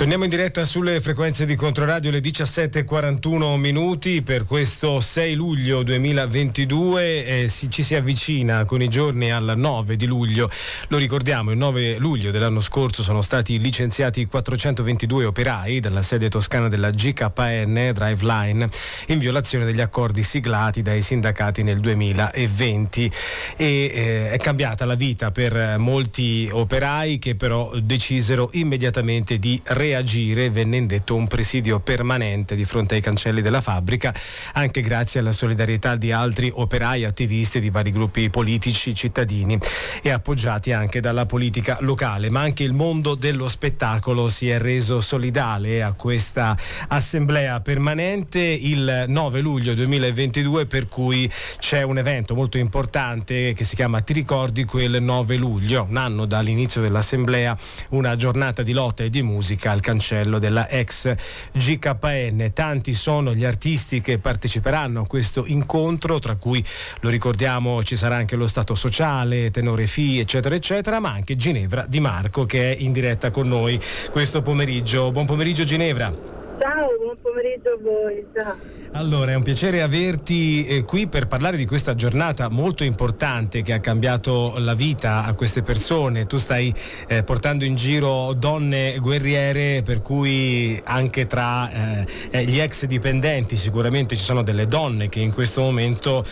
Torniamo in diretta sulle frequenze di Controradio le 17.41 minuti per questo 6 luglio 2022 eh, si, ci si avvicina con i giorni al 9 di luglio. Lo ricordiamo il 9 luglio dell'anno scorso sono stati licenziati 422 operai dalla sede toscana della GKN Driveline in violazione degli accordi siglati dai sindacati nel 2020 e eh, è cambiata la vita per molti operai che però decisero immediatamente di realizzare reagire venne indetto un presidio permanente di fronte ai cancelli della fabbrica, anche grazie alla solidarietà di altri operai attivisti di vari gruppi politici, cittadini e appoggiati anche dalla politica locale. Ma anche il mondo dello spettacolo si è reso solidale a questa assemblea permanente il 9 luglio 2022 per cui c'è un evento molto importante che si chiama Ti ricordi quel 9 luglio, un anno dall'inizio dell'assemblea, una giornata di lotta e di musica al cancello della ex GKN. Tanti sono gli artisti che parteciperanno a questo incontro, tra cui lo ricordiamo ci sarà anche lo Stato sociale, Tenore Fi, eccetera, eccetera, ma anche Ginevra Di Marco che è in diretta con noi questo pomeriggio. Buon pomeriggio Ginevra. Ciao, buon pomeriggio a voi. Ciao. Allora, è un piacere averti eh, qui per parlare di questa giornata molto importante che ha cambiato la vita a queste persone. Tu stai eh, portando in giro donne guerriere, per cui anche tra eh, eh gli ex dipendenti sicuramente ci sono delle donne che in questo momento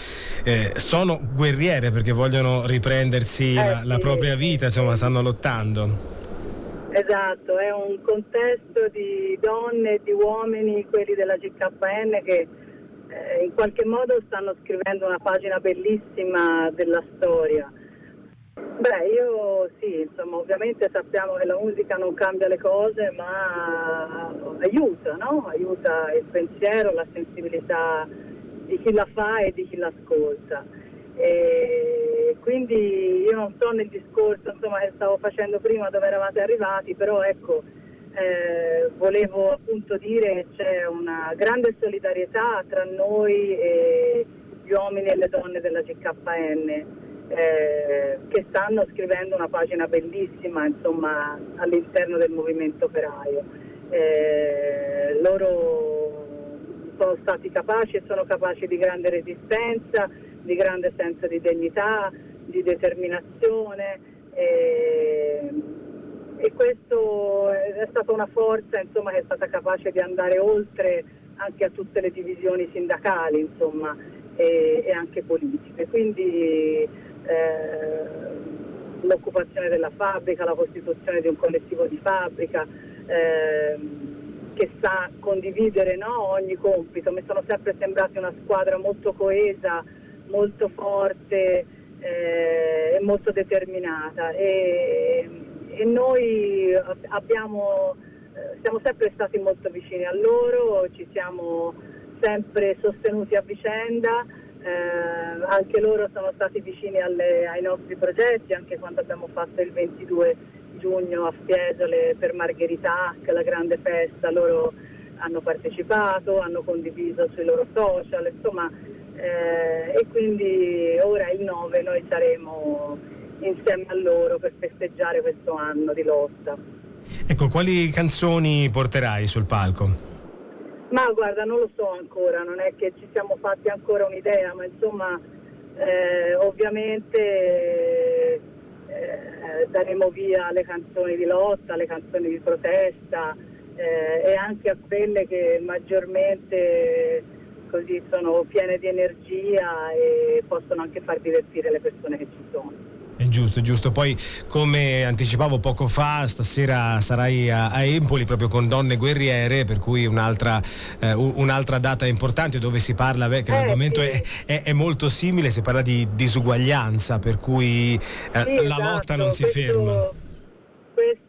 eh, sono guerriere perché vogliono riprendersi Eh, la, la sì. propria vita, insomma, stanno lottando. Esatto, è un contesto di donne e di uomini, quelli della GKN, che eh, in qualche modo stanno scrivendo una pagina bellissima della storia. Beh, io sì, insomma, ovviamente sappiamo che la musica non cambia le cose, ma aiuta, no? Aiuta il pensiero, la sensibilità di chi la fa e di chi l'ascolta. E quindi io non so nel discorso insomma, che stavo facendo prima dove eravate arrivati, però ecco, eh, volevo appunto dire che c'è una grande solidarietà tra noi e gli uomini e le donne della GKN eh, che stanno scrivendo una pagina bellissima insomma, all'interno del movimento operaio. Eh, loro sono stati capaci e sono capaci di grande resistenza, di grande senso di dignità, di determinazione e, e questo è stata una forza insomma, che è stata capace di andare oltre anche a tutte le divisioni sindacali insomma, e, e anche politiche. Quindi eh, l'occupazione della fabbrica, la costituzione di un collettivo di fabbrica ehm, che sa condividere no, ogni compito. Mi sono sempre sembrati una squadra molto coesa, molto forte eh, e molto determinata. E, e noi abbiamo, eh, siamo sempre stati molto vicini a loro, ci siamo sempre sostenuti a vicenda, eh, anche loro sono stati vicini alle- ai nostri progetti, anche quando abbiamo fatto il 22 giugno a Fiesole per Margherita Hack, la grande festa, loro hanno partecipato, hanno condiviso sui loro social, insomma, eh, e quindi ora il 9 noi saremo insieme a loro per festeggiare questo anno di lotta. Ecco, quali canzoni porterai sul palco? Ma guarda, non lo so ancora, non è che ci siamo fatti ancora un'idea, ma insomma, eh, ovviamente eh, daremo via alle canzoni di lotta, alle canzoni di protesta eh, e anche a quelle che maggiormente così sono piene di energia e possono anche far divertire le persone che ci sono. È giusto, è giusto. Poi, come anticipavo poco fa, stasera sarai a, a Empoli proprio con Donne Guerriere, per cui un'altra, eh, un- un'altra data importante dove si parla, beh, che Eh, l'argomento sì. è, è- è molto simile, si parla di disuguaglianza, per cui eh, Sì, la esatto, lotta non si questo- ferma.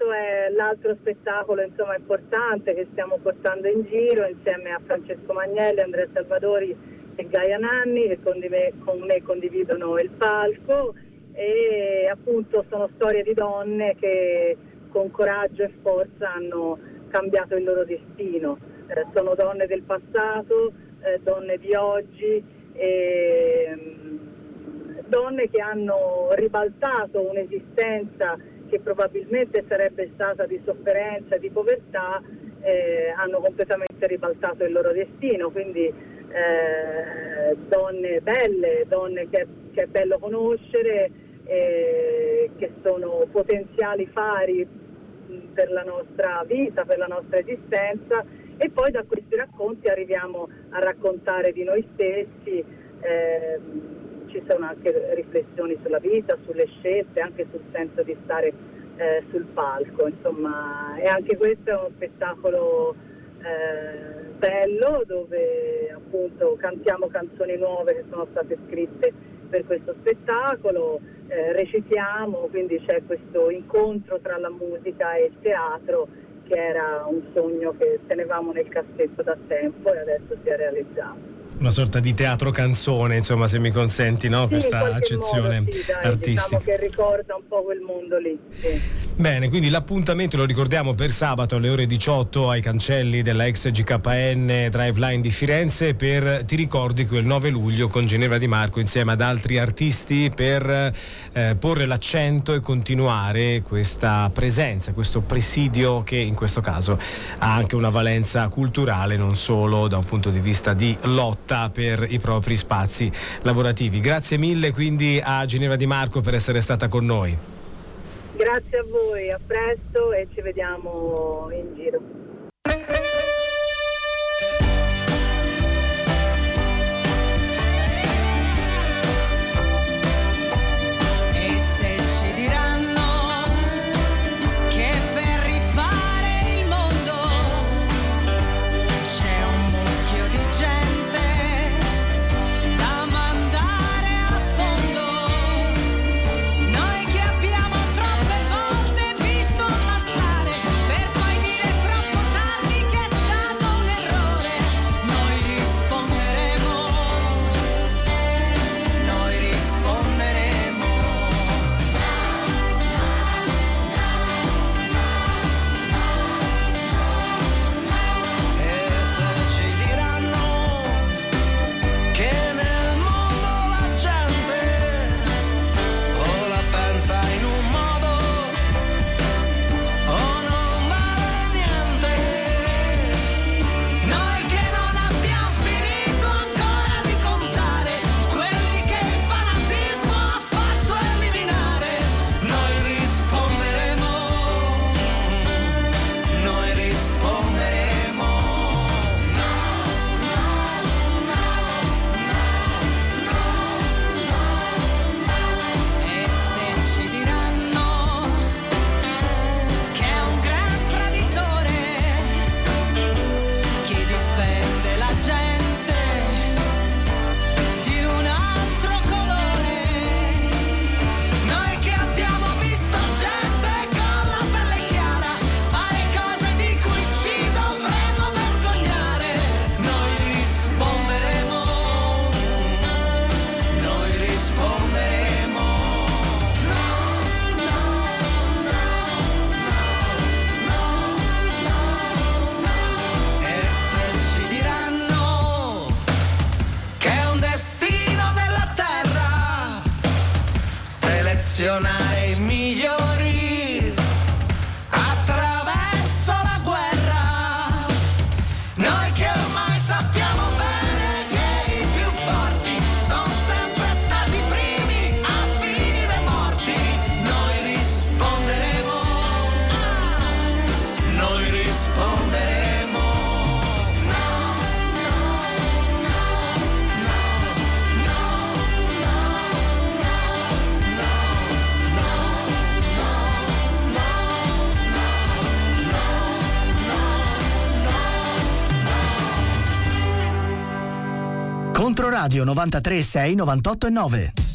Questo l'altro spettacolo insomma, importante che stiamo portando in giro insieme a Francesco Magnelli, Andrea Salvadori e Gaia Nanni che con, me, con me condividono il palco e appunto sono storie di donne che con coraggio e forza hanno cambiato il loro destino. Eh, sono donne del passato, eh, donne di oggi e, mm, donne che hanno ribaltato un'esistenza che probabilmente sarebbe stata di sofferenza di povertà, eh, hanno completamente ribaltato il loro destino, quindi eh, donne belle, donne che, che è bello conoscere, eh, che sono potenziali fari per la nostra vita, per la nostra esistenza. E poi da questi racconti arriviamo a raccontare di noi stessi, eh, ci sono anche riflessioni sulla vita, sulle scelte, anche sul senso di stare eh, sul palco, insomma, e anche questo è uno spettacolo eh, bello dove appunto cantiamo canzoni nuove che sono state scritte per questo spettacolo, eh, recitiamo, quindi c'è questo incontro tra la musica e il teatro che era un sogno che tenevamo nel cassetto da tempo e adesso si è realizzato una sorta di teatro canzone, insomma, se mi consenti, no? Sì, questa accezione modo, sì, dai, artistica. Diciamo che ricorda un po' quel mondo lì. Sì. Bene, quindi l'appuntamento lo ricordiamo per sabato alle ore 18 ai cancelli della ex GKN Driveline di Firenze per Ti ricordi quel 9 luglio con Ginevra Di Marco insieme ad altri artisti per eh, porre l'accento e continuare questa presenza, questo presidio che in questo caso ha anche una valenza culturale, non solo da un punto di vista di lotta per i propri spazi lavorativi. Grazie mille quindi a Ginevra Di Marco per essere stata con noi. Grazie a voi, a presto e ci vediamo in giro. Radio 93 6 98 e 9.